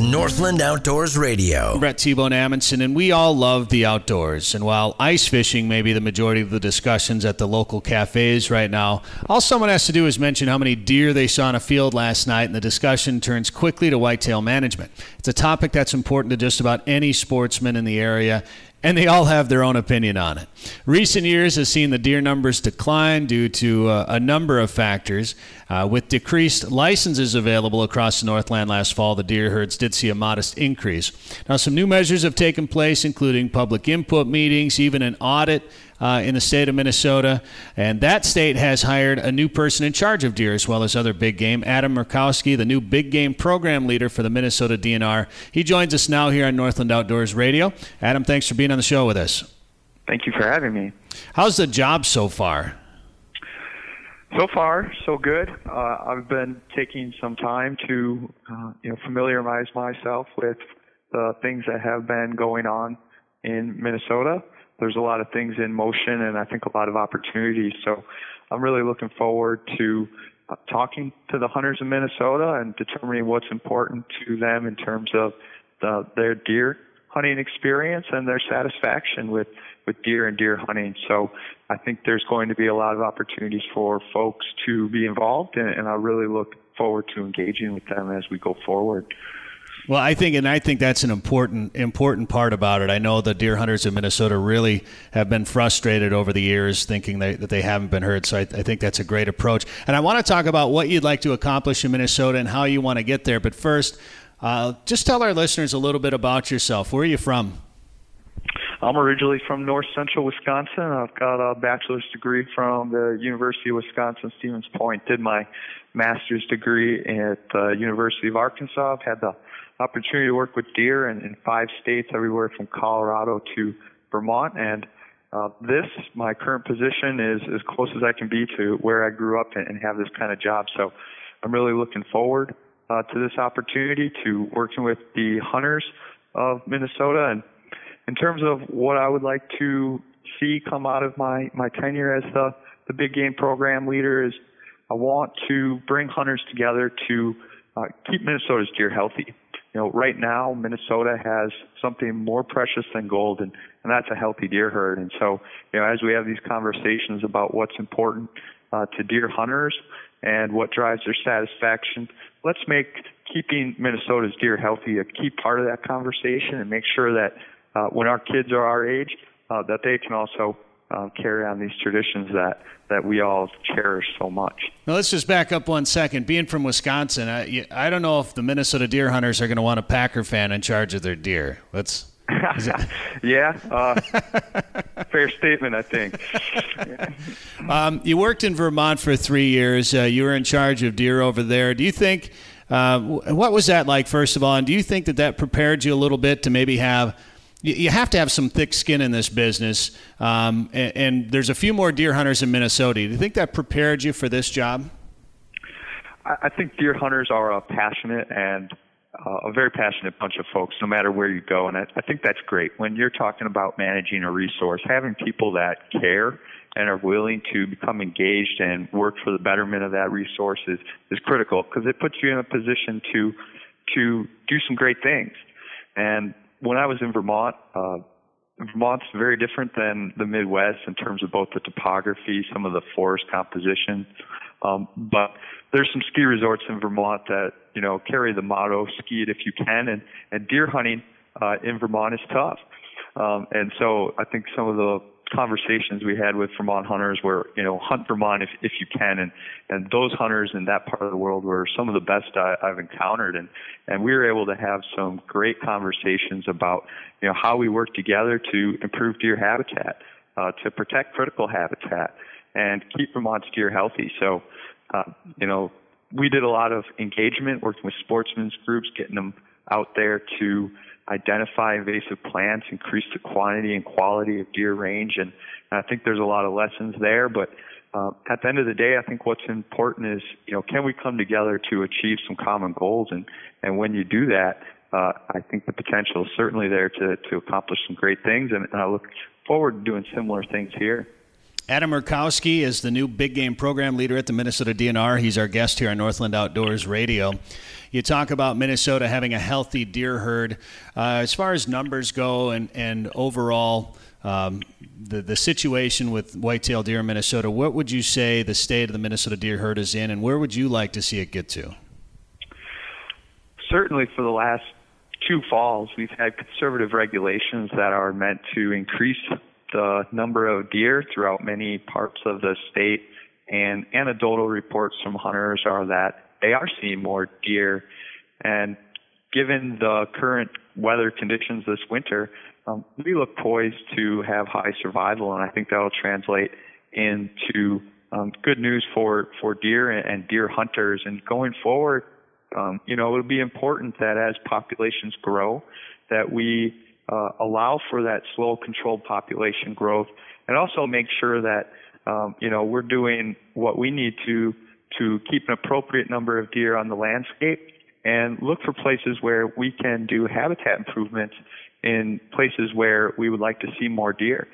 Northland Outdoors Radio. Brett T-Bone Amundsen, and we all love the outdoors. And while ice fishing may be the majority of the discussions at the local cafes right now, all someone has to do is mention how many deer they saw in a field last night, and the discussion turns quickly to whitetail management. It's a topic that's important to just about any sportsman in the area, and they all have their own opinion on it. Recent years has seen the deer numbers decline due to uh, a number of factors. Uh, with decreased licenses available across the Northland last fall, the deer herds did see a modest increase. Now, some new measures have taken place, including public input meetings, even an audit uh, in the state of Minnesota. And that state has hired a new person in charge of deer as well as other big game, Adam Murkowski, the new big game program leader for the Minnesota DNR. He joins us now here on Northland Outdoors Radio. Adam, thanks for being on the show with us. Thank you for having me. How's the job so far? So far, so good. Uh, I've been taking some time to, uh, you know, familiarize myself with the things that have been going on in Minnesota there's a lot of things in motion and I think a lot of opportunities. So I'm really looking forward to uh, talking to the hunters in Minnesota and determining what's important to them in terms of the, their deer hunting experience and their satisfaction with, with deer and deer hunting. So I think there's going to be a lot of opportunities for folks to be involved and, and I really look forward to engaging with them as we go forward. Well, I think, and I think that's an important important part about it. I know the deer hunters in Minnesota really have been frustrated over the years, thinking they, that they haven't been heard. So I, I, think that's a great approach. And I want to talk about what you'd like to accomplish in Minnesota and how you want to get there. But first, uh, just tell our listeners a little bit about yourself. Where are you from? I'm originally from north central Wisconsin. I've got a bachelor's degree from the University of Wisconsin Stevens Point. Did my master's degree at the University of Arkansas. I've had the opportunity to work with deer in, in five states, everywhere from Colorado to Vermont. And uh, this, my current position, is as close as I can be to where I grew up and, and have this kind of job. So I'm really looking forward uh, to this opportunity to working with the hunters of Minnesota. And in terms of what I would like to see come out of my, my tenure as the, the big game program leader is I want to bring hunters together to uh, keep Minnesota's deer healthy you know, right now Minnesota has something more precious than gold, and, and that's a healthy deer herd. And so, you know, as we have these conversations about what's important uh, to deer hunters and what drives their satisfaction, let's make keeping Minnesota's deer healthy a key part of that conversation, and make sure that uh, when our kids are our age, uh, that they can also um, carry on these traditions that that we all cherish so much. Now let's just back up one second. Being from Wisconsin, I, I don't know if the Minnesota deer hunters are going to want a Packer fan in charge of their deer. Let's. yeah, uh, fair statement, I think. um, you worked in Vermont for three years. Uh, you were in charge of deer over there. Do you think? Uh, what was that like, first of all? And do you think that that prepared you a little bit to maybe have you have to have some thick skin in this business. Um, and, and, there's a few more deer hunters in Minnesota. Do you think that prepared you for this job? I think deer hunters are a passionate and uh, a very passionate bunch of folks, no matter where you go. And I, I think that's great. When you're talking about managing a resource, having people that care and are willing to become engaged and work for the betterment of that resource is, is critical because it puts you in a position to to do some great things. And when I was in Vermont, uh, Vermont's very different than the Midwest in terms of both the topography, some of the forest composition. Um, but there's some ski resorts in Vermont that you know carry the motto "ski it if you can," and and deer hunting uh, in Vermont is tough. Um, and so I think some of the conversations we had with Vermont hunters were, you know, hunt Vermont if, if you can. And, and those hunters in that part of the world were some of the best I, I've encountered. And, and we were able to have some great conversations about, you know, how we work together to improve deer habitat, uh, to protect critical habitat and keep Vermont's deer healthy. So, uh, you know, we did a lot of engagement working with sportsmen's groups, getting them out there to, identify invasive plants, increase the quantity and quality of deer range, and, and I think there's a lot of lessons there. But uh, at the end of the day, I think what's important is, you know, can we come together to achieve some common goals? And and when you do that, uh, I think the potential is certainly there to to accomplish some great things, and, and I look forward to doing similar things here. Adam Murkowski is the new big game program leader at the Minnesota DNR. He's our guest here on Northland Outdoors Radio. You talk about Minnesota having a healthy deer herd. Uh, as far as numbers go and, and overall, um, the, the situation with whitetail deer in Minnesota, what would you say the state of the Minnesota deer herd is in, and where would you like to see it get to? Certainly, for the last two falls, we've had conservative regulations that are meant to increase the number of deer throughout many parts of the state. And anecdotal reports from hunters are that they are seeing more deer. And given the current weather conditions this winter, um, we look poised to have high survival, and I think that will translate into um, good news for for deer and deer hunters. And going forward, um, you know, it'll be important that as populations grow, that we uh, allow for that slow, controlled population growth, and also make sure that um, you know we're doing what we need to to keep an appropriate number of deer on the landscape, and look for places where we can do habitat improvements in places where we would like to see more deer.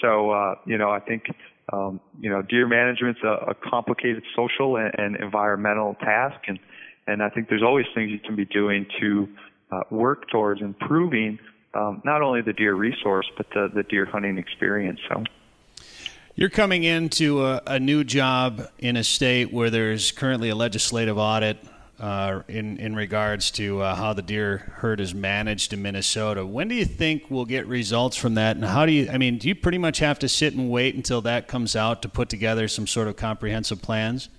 So uh, you know, I think um, you know deer management's a, a complicated social and, and environmental task, and and I think there's always things you can be doing to uh, work towards improving um, not only the deer resource but the, the deer hunting experience. So. You're coming into a, a, new job in a state where there's currently a legislative audit uh, in in regards to uh, how the deer herd is managed in Minnesota. When do you think we'll get results from that? And how do you? I mean, do you pretty much have to sit and wait until that comes out to put together some sort of comprehensive plans?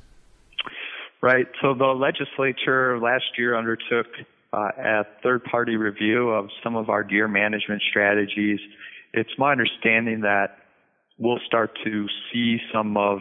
Right. So the legislature last year undertook uh, a third-party review of some of our deer management strategies. It's my understanding that we'll start to see some of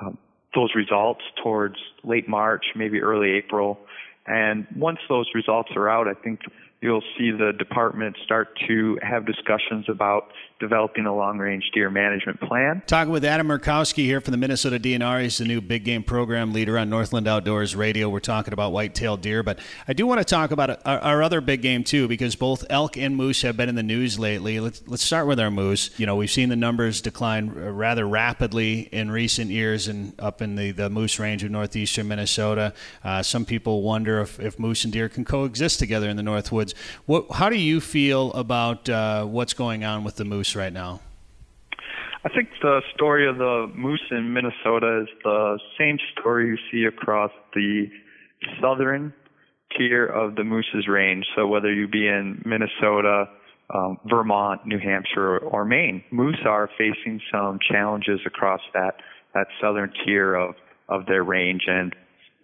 um, those results towards late March, maybe early April. And once those results are out, I think you'll see the department start to have discussions about developing a long range deer management plan. Talking with Adam Murkowski here from the Minnesota DNR. He's the new big game program leader on Northland Outdoors Radio. We're talking about white-tailed deer, but I do want to talk about our, our, other big game too, because both elk and moose have been in the news lately. Let's, let's start with our moose. You know, we've seen the numbers decline rather rapidly in recent years and up in the, the moose range of northeastern Minnesota. Uh, some people wonder if, if moose and deer can coexist together in the Northwoods. What, how do you feel about uh, what's going on with the moose right now? I think the story of the moose in Minnesota is the same story you see across the southern tier of the moose's range. So whether you be in Minnesota, um, Vermont, New Hampshire, or Maine, moose are facing some challenges across that that southern tier of of their range. And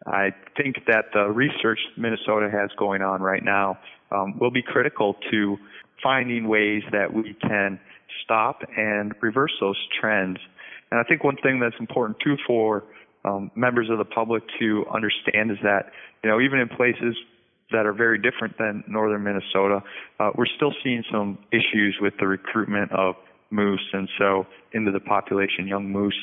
I think that the research Minnesota has going on right now um, will be critical to finding ways that we can stop and reverse those trends. And I think one thing that's important too for um, members of the public to understand is that, you know, even in places that are very different than northern Minnesota, uh, we're still seeing some issues with the recruitment of moose and so into the population, young moose.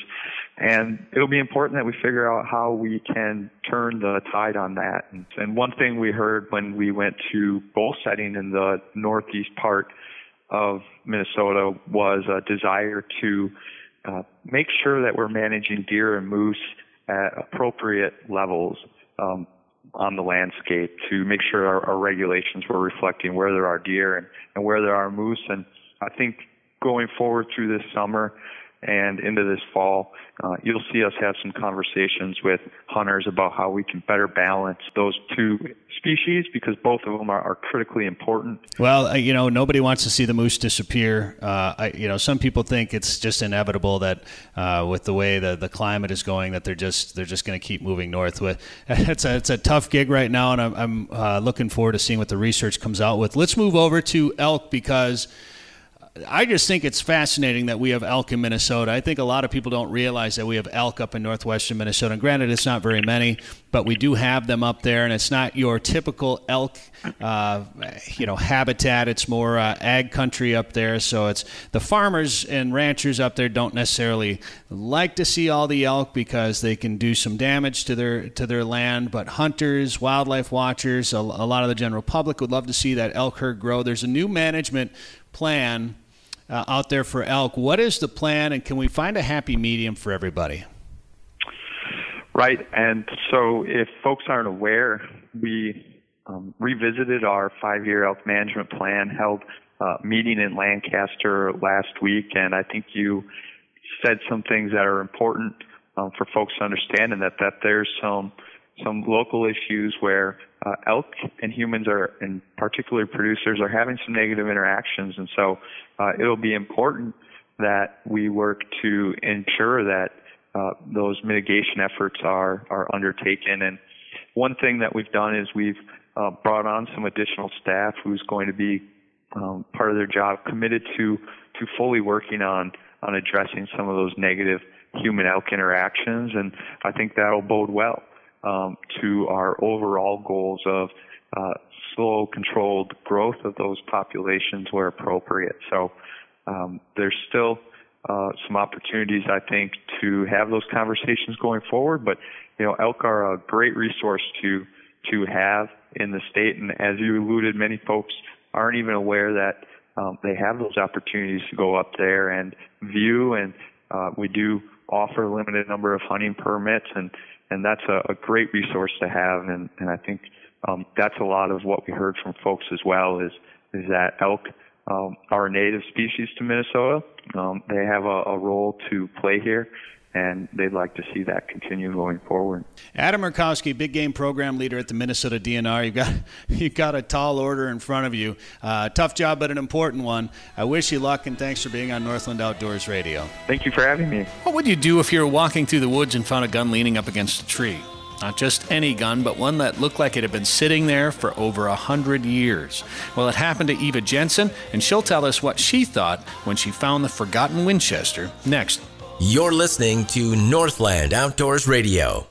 And it'll be important that we figure out how we can turn the tide on that. And, one thing we heard when we went to bull setting in the northeast part of Minnesota was a desire to uh, make sure that we're managing deer and moose at appropriate levels um, on the landscape to make sure our, our regulations were reflecting where there are deer and, and where there are moose. And I think going forward through this summer and into this fall, uh, you'll see us have some conversations with hunters about how we can better balance those two species because both of them are, are critically important. Well, uh, you know, nobody wants to see the moose disappear. Uh, I, you know, some people think it's just inevitable that uh, with the way the, the climate is going, that they're just they're just going to keep moving north. It's a it's a tough gig right now, and I'm, I'm uh, looking forward to seeing what the research comes out with. Let's move over to elk because I just think it's fascinating that we have elk in Minnesota. I think a lot of people don't realize that we have elk up in northwestern Minnesota. And granted, it's not very many, but we do have them up there, and it's not your typical elk, uh, you know, habitat. It's more uh, ag country up there. So it's the farmers and ranchers up there don't necessarily like to see all the elk because they can do some damage to their to their land. But hunters, wildlife watchers, a, a lot of the general public would love to see that elk herd grow. There's a new management plan uh, out there for elk. What is the plan, and can we find a happy medium for everybody? Right, and so if folks aren't aware, we um, revisited our five-year elk management plan, held a meeting in Lancaster last week, and I think you said some things that are important um, for folks to understand, and that that there's some some local issues where uh, elk and humans are, and particularly producers, are having some negative interactions, and so uh, it'll be important that we work to ensure that uh, those mitigation efforts are are undertaken. And one thing that we've done is we've uh, brought on some additional staff who's going to be um, part of their job committed to to fully working on on addressing some of those negative human elk interactions, and I think that'll bode well um, to our overall goals of uh, slow, controlled growth of those populations where appropriate. So um, there's still uh, some opportunities, I think, to have those conversations going forward. But you know, elk are a great resource to to have in the state, and as you alluded, many folks aren't even aware that um, they have those opportunities to go up there and view. And uh, we do offer a limited number of hunting permits, and and that's a, a great resource to have. And and I think um, that's a lot of what we heard from folks as well is is that elk um, are a native species to Minnesota. Um, they have a, a role to play here, and they'd like to see that continue going forward. Adam Murkowski, big game program leader at the Minnesota DNR. You've got you've got a tall order in front of you. Uh, tough job, but an important one. I wish you luck and thanks for being on Northland Outdoors Radio. Thank you for having me. What would you do if you were walking through the woods and found a gun leaning up against a tree? Not just any gun, but one that looked like it had been sitting there for over a hundred years. Well, it happened to Eva Jensen, and she'll tell us what she thought when she found the forgotten Winchester next you're listening to Northland Outdoors Radio.